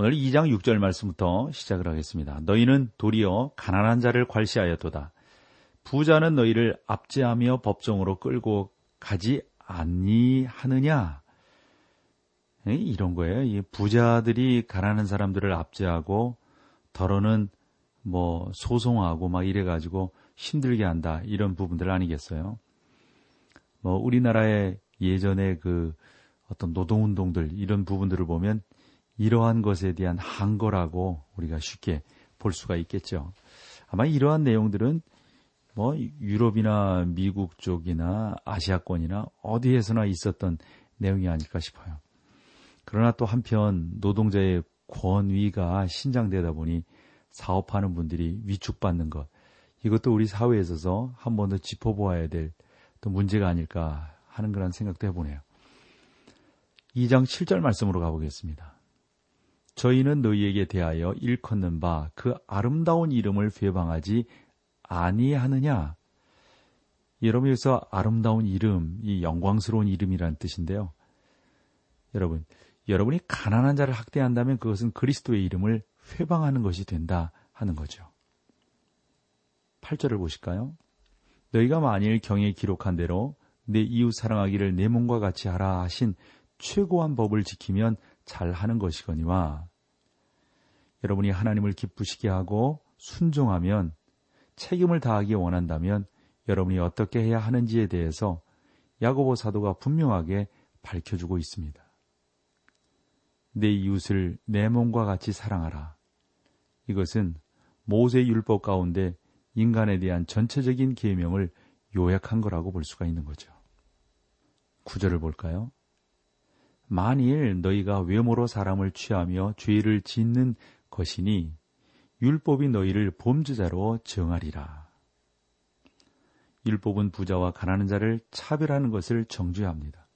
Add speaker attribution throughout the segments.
Speaker 1: 오늘 2장 6절 말씀부터 시작을 하겠습니다. 너희는 도리어 가난한 자를 괄시하였도다. 부자는 너희를 압제하며 법정으로 끌고 가지 아니하느냐? 이런 거예요. 이 부자들이 가난한 사람들을 압제하고 더러는 뭐 소송하고 막 이래가지고 힘들게 한다 이런 부분들 아니겠어요? 뭐 우리나라의 예전에 그 어떤 노동운동들 이런 부분들을 보면 이러한 것에 대한 한거라고 우리가 쉽게 볼 수가 있겠죠. 아마 이러한 내용들은 뭐 유럽이나 미국 쪽이나 아시아권이나 어디에서나 있었던 내용이 아닐까 싶어요. 그러나 또 한편 노동자의 권위가 신장되다 보니 사업하는 분들이 위축받는 것 이것도 우리 사회에 있어서 한 번 더 짚어보아야 될 또 문제가 아닐까 하는 그런 생각도 해보네요. 2장 7절 말씀으로 가보겠습니다. 저희는 너희에게 대하여 일컫는 바 그 아름다운 이름을 회방하지 아니하느냐? 여러분 여기서 아름다운 이름, 이 영광스러운 이름이라는 뜻인데요. 여러분, 여러분이 가난한 자를 학대한다면 그것은 그리스도의 이름을 회방하는 것이 된다 하는 거죠. 8절을 보실까요? 너희가 만일 경에 기록한 대로 내 이웃 사랑하기를 내 몸과 같이 하라 하신 최고한 법을 지키면 잘 하는 것이거니와 여러분이 하나님을 기쁘시게 하고 순종하면 책임을 다하기 원한다면 여러분이 어떻게 해야 하는지에 대해서 야고보 사도가 분명하게 밝혀주고 있습니다. 내 이웃을 내 몸과 같이 사랑하라. 이것은 모세 율법 가운데 인간에 대한 전체적인 계명을 요약한 거라고 볼 수가 있는 거죠. 구절을 볼까요? 만일 너희가 외모로 사람을 취하며 죄를 짓는 것이니 율법이 너희를 범죄자로 정하리라. 율법은 부자와 가난한 자를 차별하는 것을 정죄합니다.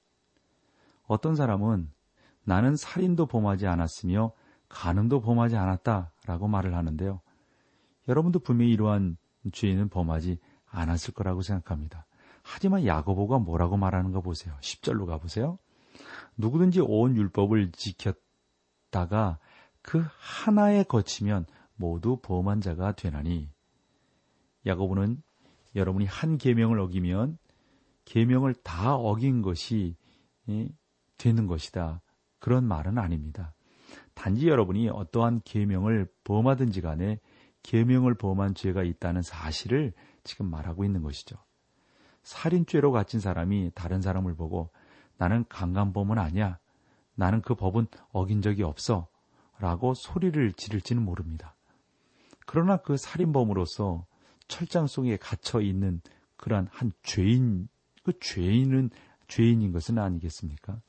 Speaker 1: 어떤 사람은 나는 살인도 범하지 않았으며 간음도 범하지 않았다라고 말을 하는데요. 여러분도 분명히 이러한 죄는 범하지 않았을 거라고 생각합니다. 하지만 야고보가 뭐라고 말하는가 보세요. 10절로 가보세요. 누구든지 온 율법을 지켰다가 그 하나에 거치면 모두 범한 자가 되나니 야고보는 여러분이 한 계명을 어기면 계명을 다 어긴 것이 되는 것이다. 그런 말은 아닙니다. 단지 여러분이 어떠한 계명을 범하든지 간에 계명을 범한 죄가 있다는 사실을 지금 말하고 있는 것이죠. 살인죄로 갇힌 사람이 다른 사람을 보고 나는 강간범은 아니야. 나는 그 법은 어긴 적이 없어. 라고 소리를 지를지는 모릅니다. 그러나 그 살인범으로서 철장 속에 갇혀 있는 그러한 한 죄인, 그 죄인은 죄인인 것은 아니겠습니까?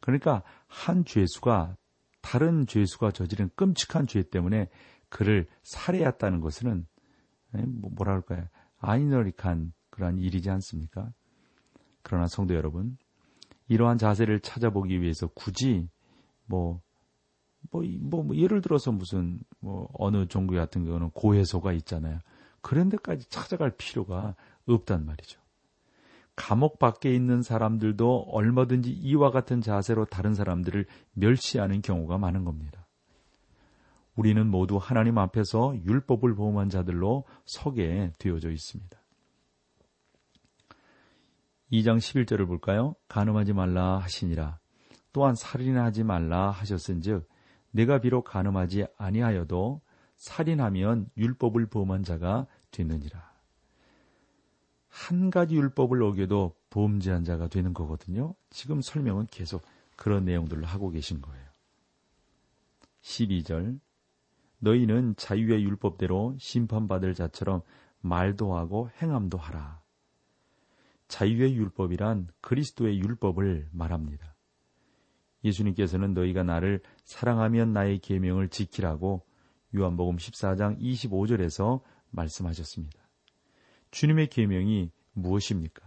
Speaker 1: 그러니까 한 죄수가 다른 죄수가 저지른 끔찍한 죄 때문에 그를 살해했다는 것은 뭐, 할까요? 아이러니한 그러한 일이지 않습니까? 그러나 성도 여러분, 이러한 자세를 찾아보기 위해서 굳이 뭐, 뭐, 뭐, 뭐 예를 들어서 무슨, 뭐, 어느 종교 같은 경우는 고해소가 있잖아요. 그런 데까지 찾아갈 필요가 없단 말이죠. 감옥 밖에 있는 사람들도 얼마든지 이와 같은 자세로 다른 사람들을 멸시하는 경우가 많은 겁니다. 우리는 모두 하나님 앞에서 율법을 보험한 자들로 서게 되어져 있습니다. 2장 11절을 볼까요? 가늠하지 말라 하시니라. 또한 살인하지 말라 하셨은즉 내가 비록 가늠하지 아니하여도 살인하면 율법을 범한 자가 되느니라. 한 가지 율법을 어겨도 범죄한 자가 되는 거거든요. 지금 설명은 계속 그런 내용들을 하고 계신 거예요. 12절 너희는 자유의 율법대로 심판받을 자처럼 말도 하고 행함도 하라. 자유의 율법이란 그리스도의 율법을 말합니다. 예수님께서는 너희가 나를 사랑하면 나의 계명을 지키라고 요한복음 14장 25절에서 말씀하셨습니다. 주님의 계명이 무엇입니까?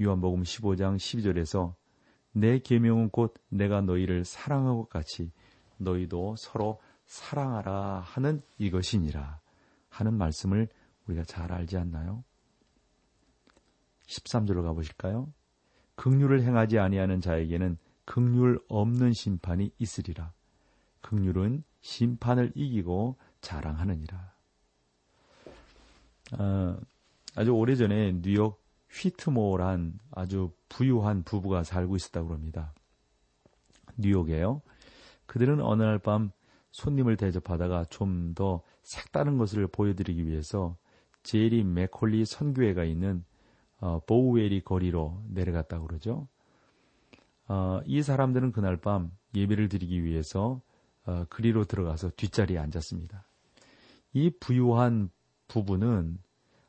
Speaker 1: 요한복음 15장 12절에서 내 계명은 곧 내가 너희를 사랑한 것 같이 너희도 서로 사랑하라 하는 이것이니라 하는 말씀을 우리가 잘 알지 않나요? 13절로 가보실까요? 극률을 행하지 아니하는 자에게는 극률 없는 심판이 있으리라. 극률은 심판을 이기고 자랑하느니라. 어, 아주 오래전에 뉴욕 휘트모어란 아주 부유한 부부가 살고 있었다고 합니다. 뉴욕에요. 그들은 어느 날 밤 손님을 대접하다가 좀 더 색다른 것을 보여드리기 위해서 제리 맥콜리 선교회가 있는 어, 보우웨리 거리로 내려갔다고 그러죠. 어, 이 사람들은 그날 밤 예배를 드리기 위해서 어, 그리로 들어가서 뒷자리에 앉았습니다. 이 부유한 부부는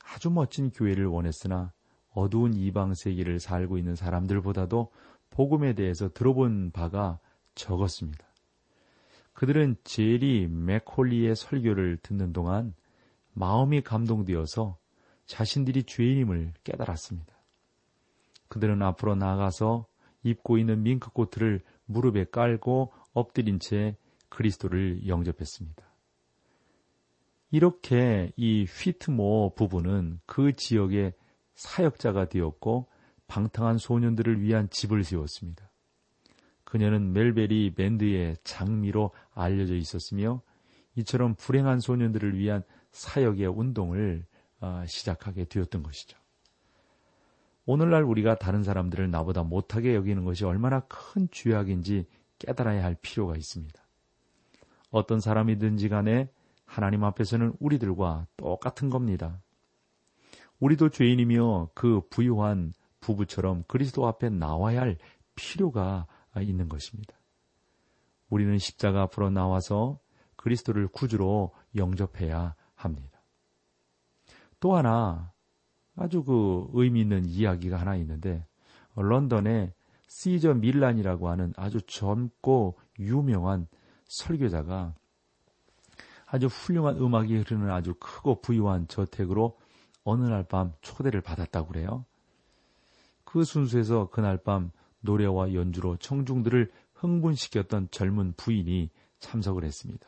Speaker 1: 아주 멋진 교회를 원했으나 어두운 이방 세계를 살고 있는 사람들보다도 복음에 대해서 들어본 바가 적었습니다. 그들은 제리 맥콜리의 설교를 듣는 동안 마음이 감동되어서 자신들이 죄인임을 깨달았습니다. 그들은 앞으로 나아가서 입고 있는 밍크코트를 무릎에 깔고 엎드린 채 그리스도를 영접했습니다. 이렇게 이 휘트모 부부는 그 지역의 사역자가 되었고 방탕한 소년들을 위한 집을 세웠습니다. 그녀는 멜베리 밴드의 장미로 알려져 있었으며 이처럼 불행한 소년들을 위한 사역의 운동을 어, 시작하게 되었던 것이죠. 오늘날 우리가 다른 사람들을 나보다 못하게 여기는 것이 얼마나 큰 죄악인지 깨달아야 할 필요가 있습니다. 어떤 사람이든지 간에 하나님 앞에서는 우리들과 똑같은 겁니다. 우리도 죄인이며 그 부유한 부부처럼 그리스도 앞에 나와야 할 필요가 있는 것입니다. 우리는 십자가 앞으로 나와서 그리스도를 구주로 영접해야 합니다. 또 하나 아주 그 의미 있는 이야기가 하나 있는데 런던에 시저 밀란이라고 하는 아주 젊고 유명한 설교자가 아주 훌륭한 음악이 흐르는 아주 크고 부유한 저택으로 어느 날 밤 초대를 받았다고 그래요. 그 순수에서 그날 밤 노래와 연주로 청중들을 흥분시켰던 젊은 부인이 참석을 했습니다.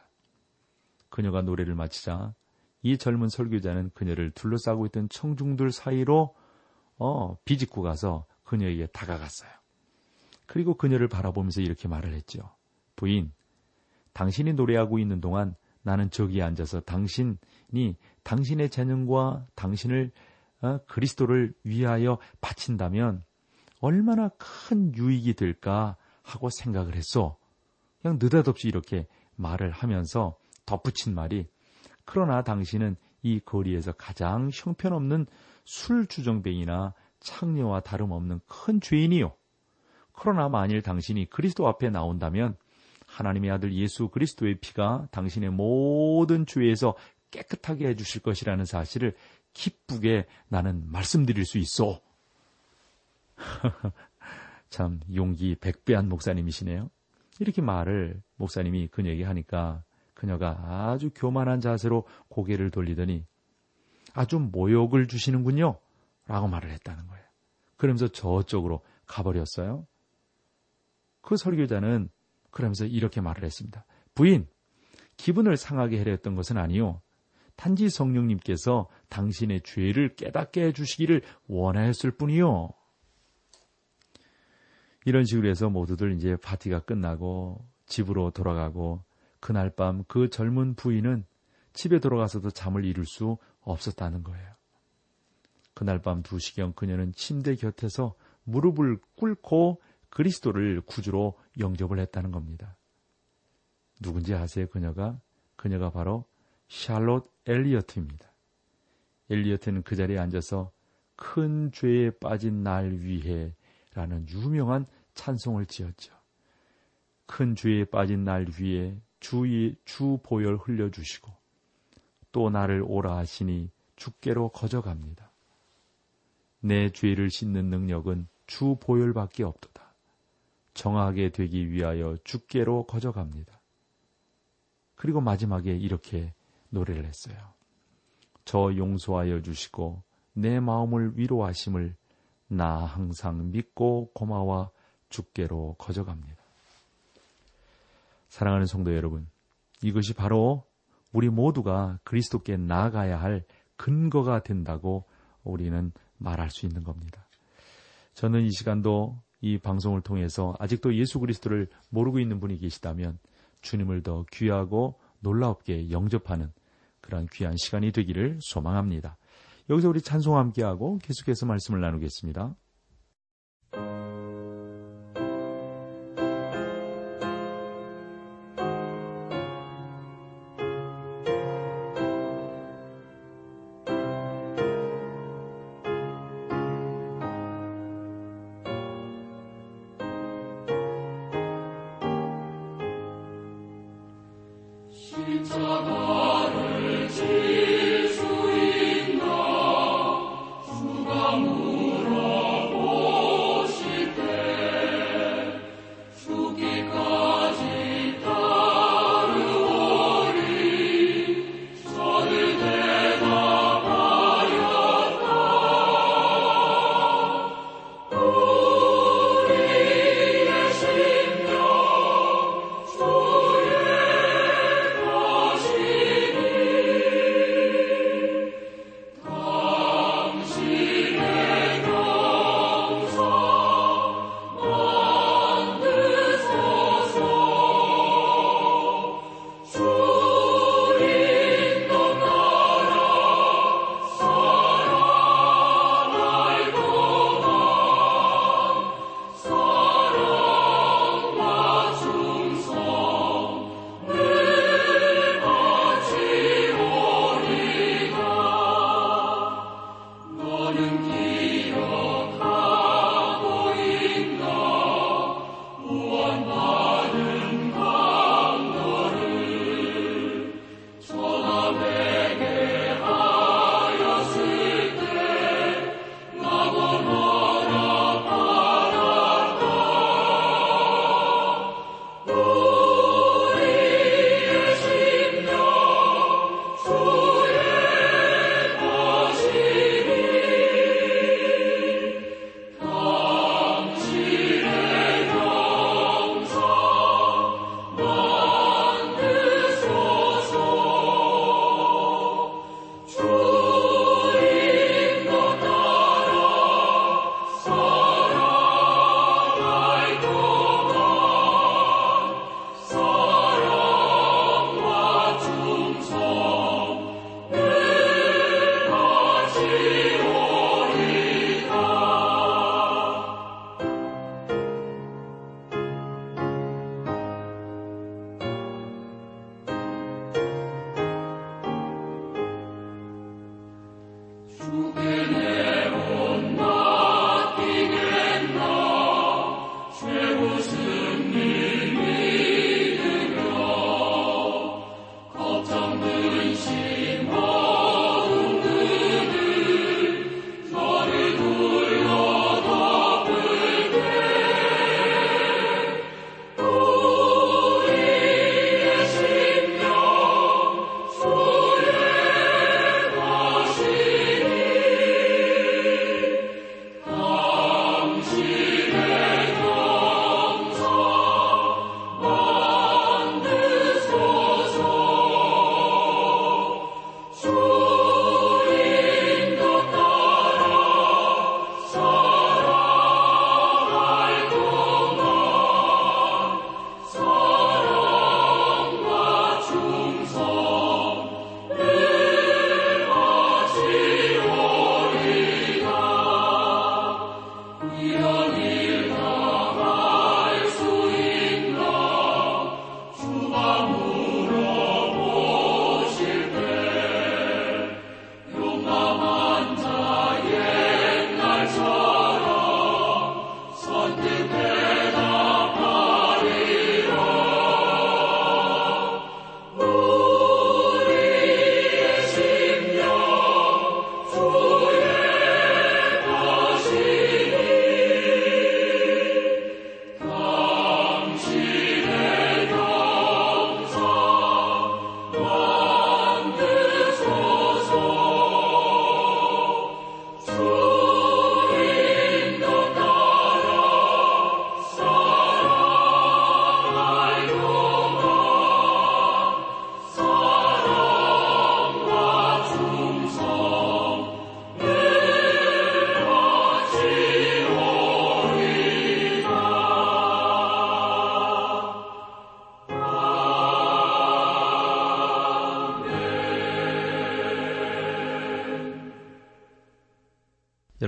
Speaker 1: 그녀가 노래를 마치자 이 젊은 설교자는 그녀를 둘러싸고 있던 청중들 사이로 어, 비집고 가서 그녀에게 다가갔어요. 그리고 그녀를 바라보면서 이렇게 말을 했죠. 부인, 당신이 노래하고 있는 동안 나는 저기에 앉아서 당신이 당신의 재능과 당신을 어, 그리스도를 위하여 바친다면 얼마나 큰 유익이 될까 하고 생각을 했어. 그냥 느닷없이 이렇게 말을 하면서 덧붙인 말이 그러나 당신은 이 거리에서 가장 형편없는 술주정뱅이나 창녀와 다름없는 큰 죄인이요. 그러나 만일 당신이 그리스도 앞에 나온다면 하나님의 아들 예수 그리스도의 피가 당신의 모든 죄에서 깨끗하게 해주실 것이라는 사실을 기쁘게 나는 말씀드릴 수 있어. 참 용기 백배한 목사님이시네요. 이렇게 말을 목사님이 그녀에게 하니까 그녀가 아주 교만한 자세로 고개를 돌리더니 아주 모욕을 주시는군요. 라고 말을 했다는 거예요. 그러면서 저쪽으로 가버렸어요. 그 설교자는 그러면서 이렇게 말을 했습니다. 부인, 기분을 상하게 했던 것은 아니요. 단지 성령님께서 당신의 죄를 깨닫게 해주시기를 원하였을 뿐이요. 이런 식으로 해서 모두들 이제 파티가 끝나고 집으로 돌아가고 그날 밤 그 젊은 부인은 집에 돌아가서도 잠을 이룰 수 없었다는 거예요. 그날 밤 2시경 그녀는 침대 곁에서 무릎을 꿇고 그리스도를 구주로 영접을 했다는 겁니다. 누군지 아세요? 그녀가? 그녀가 바로 샬롯 엘리어트입니다. 엘리어트는 그 자리에 앉아서 큰 죄에 빠진 날 위해 라는 유명한 찬송을 지었죠. 큰 죄에 빠진 날 위에 주의 주 보혈 흘려 주시고 또 나를 오라 하시니 주께로 거저갑니다. 내 죄를 씻는 능력은 주 보혈밖에 없도다. 정하게 되기 위하여 주께로 거저갑니다. 그리고 마지막에 이렇게 노래를 했어요. 저 용서하여 주시고 내 마음을 위로하심을 나 항상 믿고 고마워 주께로 거저갑니다. 사랑하는 성도 여러분, 이것이 바로 우리 모두가 그리스도께 나아가야 할 근거가 된다고 우리는 말할 수 있는 겁니다. 저는 이 시간도 이 방송을 통해서 아직도 예수 그리스도를 모르고 있는 분이 계시다면 주님을 더 귀하고 놀라웁게 영접하는 그러한 귀한 시간이 되기를 소망합니다. 여기서 우리 찬송 함께하고 계속해서 말씀을 나누겠습니다.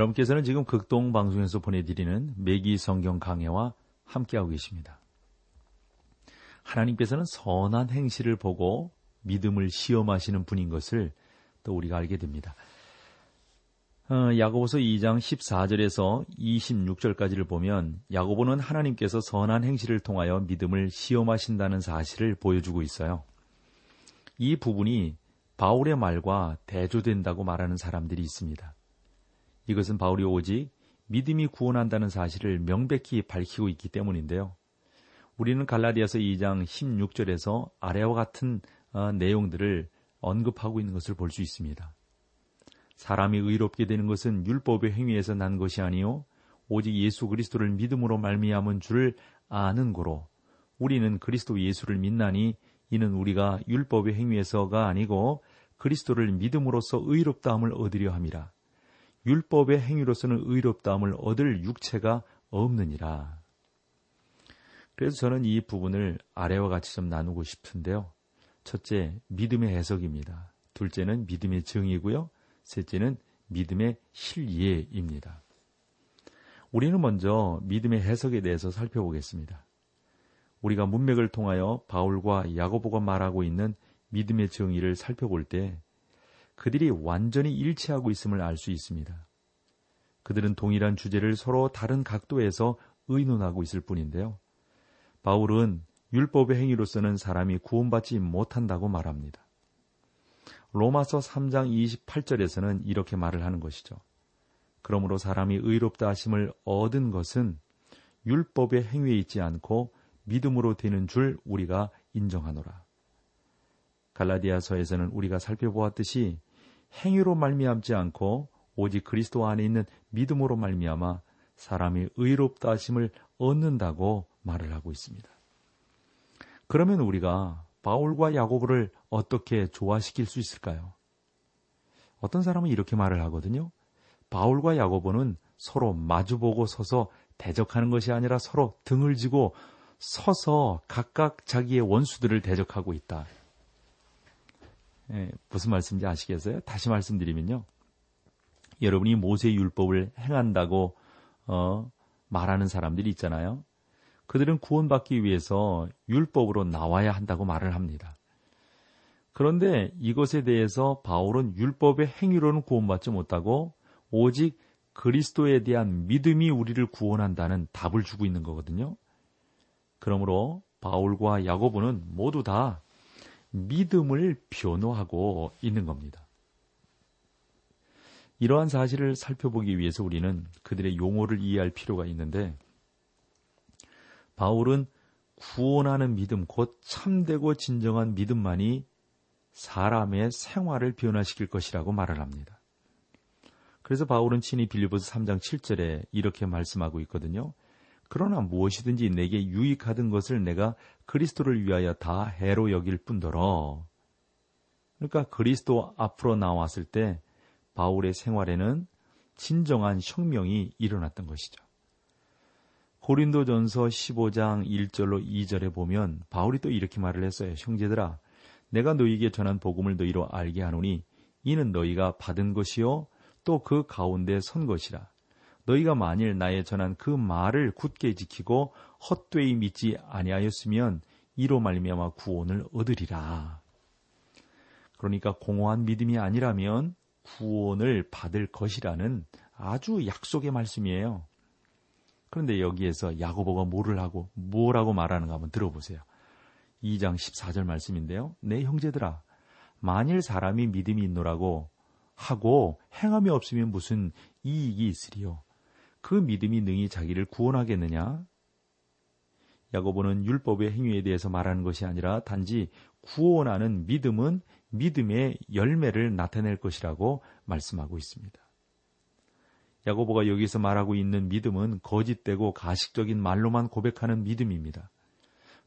Speaker 1: 여러분께서는 지금 극동 방송에서 보내드리는 매기 성경 강해와 함께하고 계십니다. 하나님께서는 선한 행실을 보고 믿음을 시험하시는 분인 것을 또 우리가 알게 됩니다. 어, 야고보서 2장 14절에서 26절까지를 보면 야고보는 하나님께서 선한 행실을 통하여 믿음을 시험하신다는 사실을 보여주고 있어요. 이 부분이 바울의 말과 대조된다고 말하는 사람들이 있습니다. 이것은 바울이 오직 믿음이 구원한다는 사실을 명백히 밝히고 있기 때문인데요. 우리는 갈라디아서 2장 16절에서 아래와 같은 어, 내용들을 언급하고 있는 것을 볼 수 있습니다. 사람이 의롭게 되는 것은 율법의 행위에서 난 것이 아니요 오직 예수 그리스도를 믿음으로 말미암은 줄을 아는 고로 우리는 그리스도 예수를 믿나니 이는 우리가 율법의 행위에서가 아니고 그리스도를 믿음으로써 의롭다함을 얻으려 함이라. 율법의 행위로서는 의롭다함을 얻을 육체가 없느니라. 그래서 저는 이 부분을 아래와 같이 좀 나누고 싶은데요. 첫째, 믿음의 해석입니다. 둘째는 믿음의 정의고요. 셋째는 믿음의 실예입니다. 우리는 먼저 믿음의 해석에 대해서 살펴보겠습니다. 우리가 문맥을 통하여 바울과 야고보가 말하고 있는 믿음의 정의를 살펴볼 때 그들이 완전히 일치하고 있음을 알 수 있습니다. 그들은 동일한 주제를 서로 다른 각도에서 의논하고 있을 뿐인데요. 바울은 율법의 행위로서는 사람이 구원받지 못한다고 말합니다. 로마서 3장 28절에서는 이렇게 말을 하는 것이죠. 그러므로 사람이 의롭다 하심을 얻은 것은 율법의 행위에 있지 않고 믿음으로 되는 줄 우리가 인정하노라. 갈라디아서에서는 우리가 살펴보았듯이 행위로 말미암지 않고 오직 그리스도 안에 있는 믿음으로 말미암아 사람이 의롭다 하심을 얻는다고 말을 하고 있습니다. 그러면 우리가 바울과 야고보를 어떻게 조화시킬 수 있을까요? 어떤 사람은 이렇게 말을 하거든요. 바울과 야고보는 서로 마주보고 서서 대적하는 것이 아니라 서로 등을 지고 서서 각각 자기의 원수들을 대적하고 있다. 예, 무슨 말씀인지 아시겠어요? 다시 말씀드리면요. 여러분이 모세 율법을 행한다고 어, 말하는 사람들이 있잖아요. 그들은 구원받기 위해서 율법으로 나와야 한다고 말을 합니다. 그런데 이것에 대해서 바울은 율법의 행위로는 구원받지 못하고 오직 그리스도에 대한 믿음이 우리를 구원한다는 답을 주고 있는 거거든요. 그러므로 바울과 야고보는 모두 다 믿음을 변호하고 있는 겁니다. 이러한 사실을 살펴보기 위해서 우리는 그들의 용어를 이해할 필요가 있는데 바울은 구원하는 믿음, 곧 참되고 진정한 믿음만이 사람의 생활을 변화시킬 것이라고 말을 합니다. 그래서 바울은 친히 빌리보스 3장 7절에 이렇게 말씀하고 있거든요. 그러나 무엇이든지 내게 유익하던 것을 내가 그리스도를 위하여 다 해로 여길 뿐더러 그러니까 그리스도 앞으로 나왔을 때 바울의 생활에는 진정한 혁명이 일어났던 것이죠. 고린도전서 15장 1절로 2절에 보면 바울이 또 이렇게 말을 했어요. 형제들아 내가 너희에게 전한 복음을 너희로 알게 하노니 이는 너희가 받은 것이요 또 그 가운데 선 것이라 너희가 만일 나의 전한 그 말을 굳게 지키고 헛되이 믿지 아니하였으면 이로 말미암아 구원을 얻으리라. 그러니까 공허한 믿음이 아니라면 구원을 받을 것이라는 아주 약속의 말씀이에요. 그런데 여기에서 야고보가 뭐를 하고 뭐라고 말하는가 한번 들어보세요. 2장 14절 말씀인데요. 내 형제들아 만일 사람이 믿음이 있노라고 하고 행함이 없으면 무슨 이익이 있으리요. 그 믿음이 능히 자기를 구원하겠느냐? 야고보는 율법의 행위에 대해서 말하는 것이 아니라 단지 구원하는 믿음은 믿음의 열매를 나타낼 것이라고 말씀하고 있습니다. 야고보가 여기서 말하고 있는 믿음은 거짓되고 가식적인 말로만 고백하는 믿음입니다.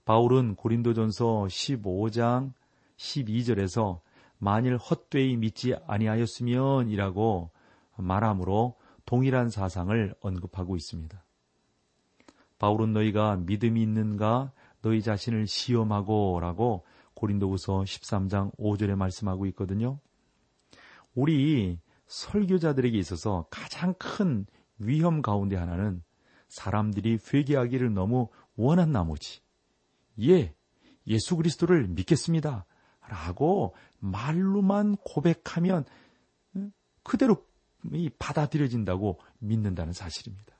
Speaker 1: 바울은 고린도전서 15장 12절에서 만일 헛되이 믿지 아니하였으면이라고 말함으로 동일한 사상을 언급하고 있습니다. 바울은 너희가 믿음이 있는가 너희 자신을 시험하고 라고 고린도후서 13장 5절에 말씀하고 있거든요. 우리 설교자들에게 있어서 가장 큰 위험 가운데 하나는 사람들이 회개하기를 너무 원한 나머지, 예, 예수 그리스도를 믿겠습니다. 라고 말로만 고백하면 그대로 받아들여진다고 믿는다는 사실입니다.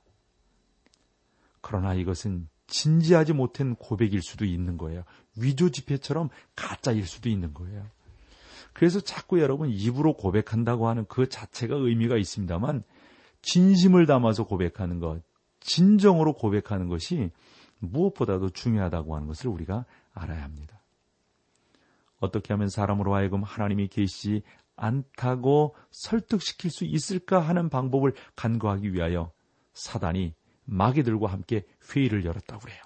Speaker 1: 그러나 이것은 진지하지 못한 고백일 수도 있는 거예요. 위조 지폐처럼 가짜일 수도 있는 거예요. 그래서 자꾸 여러분 입으로 고백한다고 하는 그 자체가 의미가 있습니다만 진심을 담아서 고백하는 것, 진정으로 고백하는 것이 무엇보다도 중요하다고 하는 것을 우리가 알아야 합니다. 어떻게 하면 사람으로 하여금 하나님이 계시지 않다고 설득시킬 수 있을까 하는 방법을 간과하기 위하여 사단이 마귀들과 함께 회의를 열었다고 그래요.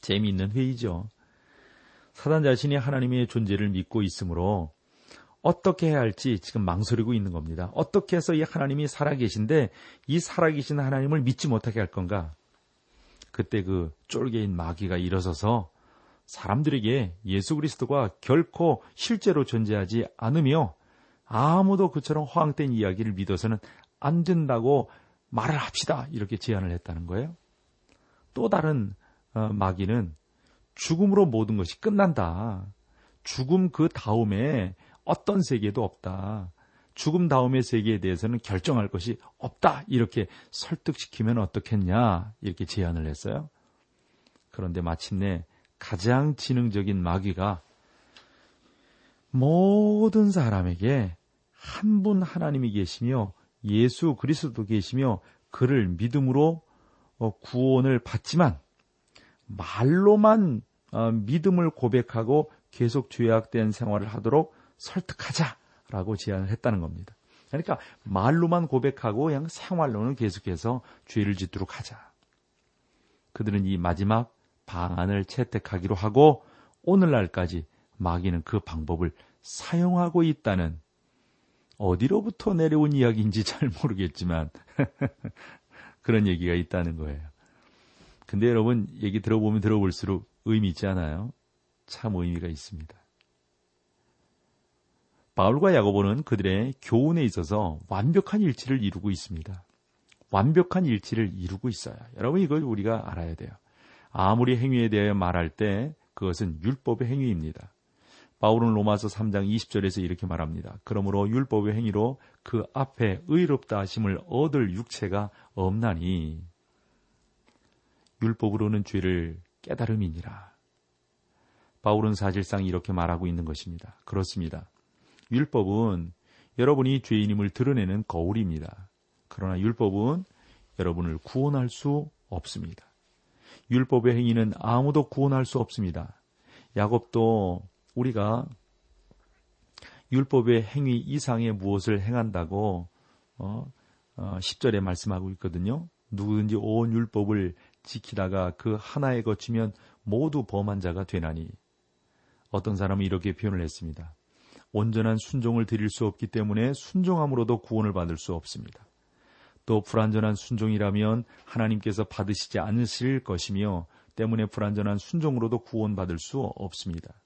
Speaker 1: 재미있는 회의죠. 사단 자신이 하나님의 존재를 믿고 있으므로 어떻게 해야 할지 지금 망설이고 있는 겁니다. 어떻게 해서 이 하나님이 살아계신데 이 살아계신 하나님을 믿지 못하게 할 건가? 그때 그 쫄개인 마귀가 일어서서 사람들에게 예수 그리스도가 결코 실제로 존재하지 않으며 아무도 그처럼 허황된 이야기를 믿어서는 안 된다고 말을 합시다. 이렇게 제안을 했다는 거예요. 또 다른 어, 마귀는 죽음으로 모든 것이 끝난다. 죽음 그 다음에 어떤 세계도 없다. 죽음 다음의 세계에 대해서는 결정할 것이 없다. 이렇게 설득시키면 어떻겠냐. 이렇게 제안을 했어요. 그런데 마침내 가장 지능적인 마귀가 모든 사람에게 한 분 하나님이 계시며 예수 그리스도 계시며 그를 믿음으로 어, 구원을 받지만 말로만 어, 믿음을 고백하고 계속 죄악된 생활을 하도록 설득하자라고 제안을 했다는 겁니다. 그러니까 말로만 고백하고 그냥 생활로는 계속해서 죄를 짓도록 하자. 그들은 이 마지막 방안을 채택하기로 하고 오늘날까지 마귀는 그 방법을 사용하고 있다는 어디로부터 내려온 이야기인지 잘 모르겠지만 그런 얘기가 있다는 거예요. 근데 여러분 얘기 들어보면 들어볼수록 의미 있지 않아요? 참 의미가 있습니다. 바울과 야고보는 그들의 교훈에 있어서 완벽한 일치를 이루고 있습니다. 완벽한 일치를 이루고 있어요. 여러분 이걸 우리가 알아야 돼요. 아무리 행위에 대해 말할 때 그것은 율법의 행위입니다. 바울은 로마서 3장 20절에서 이렇게 말합니다. 그러므로 율법의 행위로 그 앞에 의롭다 하심을 얻을 육체가 없나니 율법으로는 죄를 깨달음이니라. 바울은 사실상 이렇게 말하고 있는 것입니다. 그렇습니다. 율법은 여러분이 죄인임을 드러내는 거울입니다. 그러나 율법은 여러분을 구원할 수 없습니다. 율법의 행위는 아무도 구원할 수 없습니다. 야곱도 우리가 율법의 행위 이상의 무엇을 행한다고 어, 어, 10절에 말씀하고 있거든요. 누구든지 온 율법을 지키다가 그 하나에 거치면 모두 범한 자가 되나니 어떤 사람은 이렇게 표현을 했습니다. 온전한 순종을 드릴 수 없기 때문에 순종함으로도 구원을 받을 수 없습니다. 또 불완전한 순종이라면 하나님께서 받으시지 않으실 것이며 때문에 불완전한 순종으로도 구원받을 수 없습니다.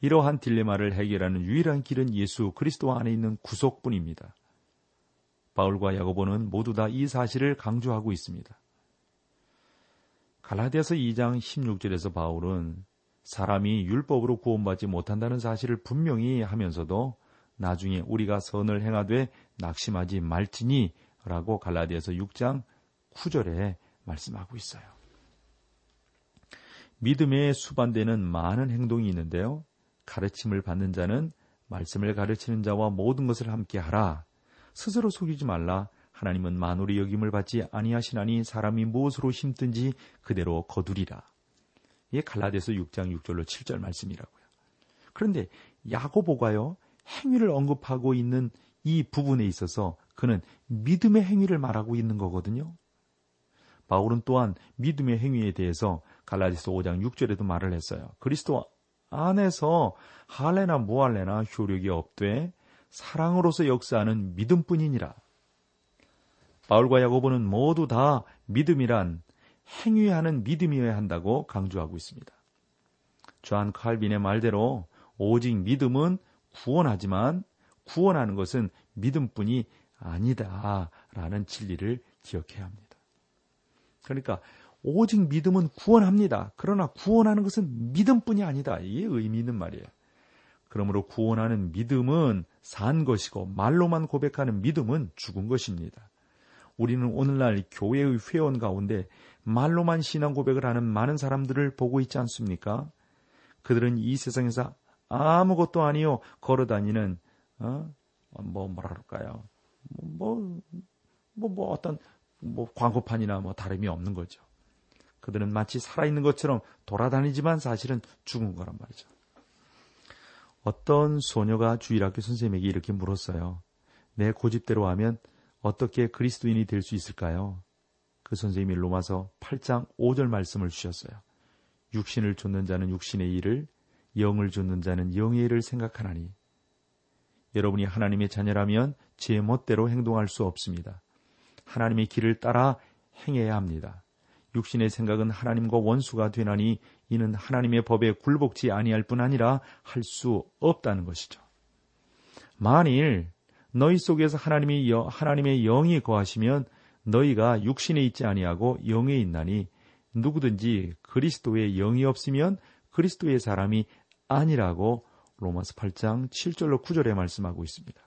Speaker 1: 이러한 딜레마를 해결하는 유일한 길은 예수 그리스도 안에 있는 구속뿐입니다. 바울과 야고보는 모두 다 이 사실을 강조하고 있습니다. 갈라디아서 2장 16절에서 바울은 사람이 율법으로 구원받지 못한다는 사실을 분명히 하면서도 나중에 우리가 선을 행하되 낙심하지 말지니 라고 갈라디아서 6장 9절에 말씀하고 있어요. 믿음에 수반되는 많은 행동이 있는데요. 가르침을 받는 자는 말씀을 가르치는 자와 모든 것을 함께 하라. 스스로 속이지 말라. 하나님은 만물의 여김을 받지 아니하시나니 사람이 무엇으로 힘든지 그대로 거두리라. 이게 갈라디아서 6장 6절로 7절 말씀이라고요. 그런데 야고보가요 행위를 언급하고 있는 이 부분에 있어서 그는 믿음의 행위를 말하고 있는 거거든요. 바울은 또한 믿음의 행위에 대해서 갈라디아서 5장 6절에도 말을 했어요. 그리스도 안에서 할래나 무할래나 효력이 없되 사랑으로서 역사하는 믿음뿐이니라. 바울과 야고보는 모두 다 믿음이란 행위하는 믿음이어야 한다고 강조하고 있습니다. 존 칼빈의 말대로 오직 믿음은 구원하지만 구원하는 것은 믿음뿐이 아니다라는 진리를 기억해야 합니다. 그러니까 오직 믿음은 구원합니다. 그러나 구원하는 것은 믿음뿐이 아니다. 이게 의미 있는 말이에요. 그러므로 구원하는 믿음은 산 것이고 말로만 고백하는 믿음은 죽은 것입니다. 우리는 오늘날 교회의 회원 가운데 말로만 신앙 고백을 하는 많은 사람들을 보고 있지 않습니까? 그들은 이 세상에서 아무것도 아니요 걸어 다니는 어? 뭐 뭐랄까요? 뭐 뭐, 뭐 어떤 뭐 광고판이나 뭐 다름이 없는 거죠. 그들은 마치 살아있는 것처럼 돌아다니지만 사실은 죽은 거란 말이죠. 어떤 소녀가 주일학교 선생님에게 이렇게 물었어요. 내 고집대로 하면 어떻게 그리스도인이 될 수 있을까요? 그 선생님이 로마서 8장 5절 말씀을 주셨어요. 육신을 쫓는 자는 육신의 일을, 영을 쫓는 자는 영의 일을 생각하나니. 여러분이 하나님의 자녀라면 제 멋대로 행동할 수 없습니다. 하나님의 길을 따라 행해야 합니다. 육신의 생각은 하나님과 원수가 되나니 이는 하나님의 법에 굴복지 아니할 뿐 아니라 할 수 없다는 것이죠. 만일 너희 속에서 하나님이 여, 하나님의 영이 거하시면 너희가 육신에 있지 아니하고 영에 있나니 누구든지 그리스도의 영이 없으면 그리스도의 사람이 아니라고 로마서 8장 7절로 9절에 말씀하고 있습니다.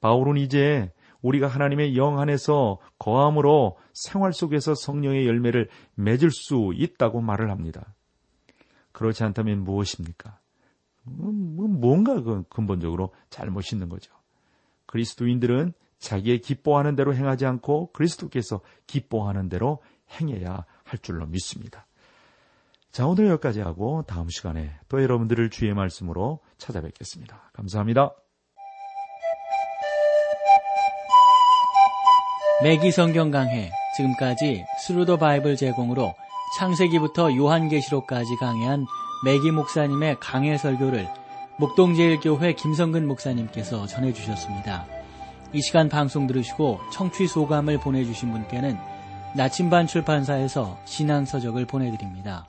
Speaker 1: 바울은 이제 우리가 하나님의 영 안에서 거함으로 생활 속에서 성령의 열매를 맺을 수 있다고 말을 합니다. 그렇지 않다면 무엇입니까? 음, 뭐 뭔가 그 근본적으로 잘못 있는 거죠. 그리스도인들은 자기의 기뻐하는 대로 행하지 않고 그리스도께서 기뻐하는 대로 행해야 할 줄로 믿습니다. 자, 오늘 여기까지 하고 다음 시간에 또 여러분들을 주의 말씀으로 찾아뵙겠습니다. 감사합니다.
Speaker 2: 매기 성경 강해 지금까지 Thru the Bible 제공으로 창세기부터 요한계시록까지 강해한 맥기 목사님의 강해 설교를 목동제일교회 김성근 목사님께서 전해주셨습니다. 이 시간 방송 들으시고 청취 소감을 보내주신 분께는 나침반 출판사에서 신앙서적을 보내드립니다.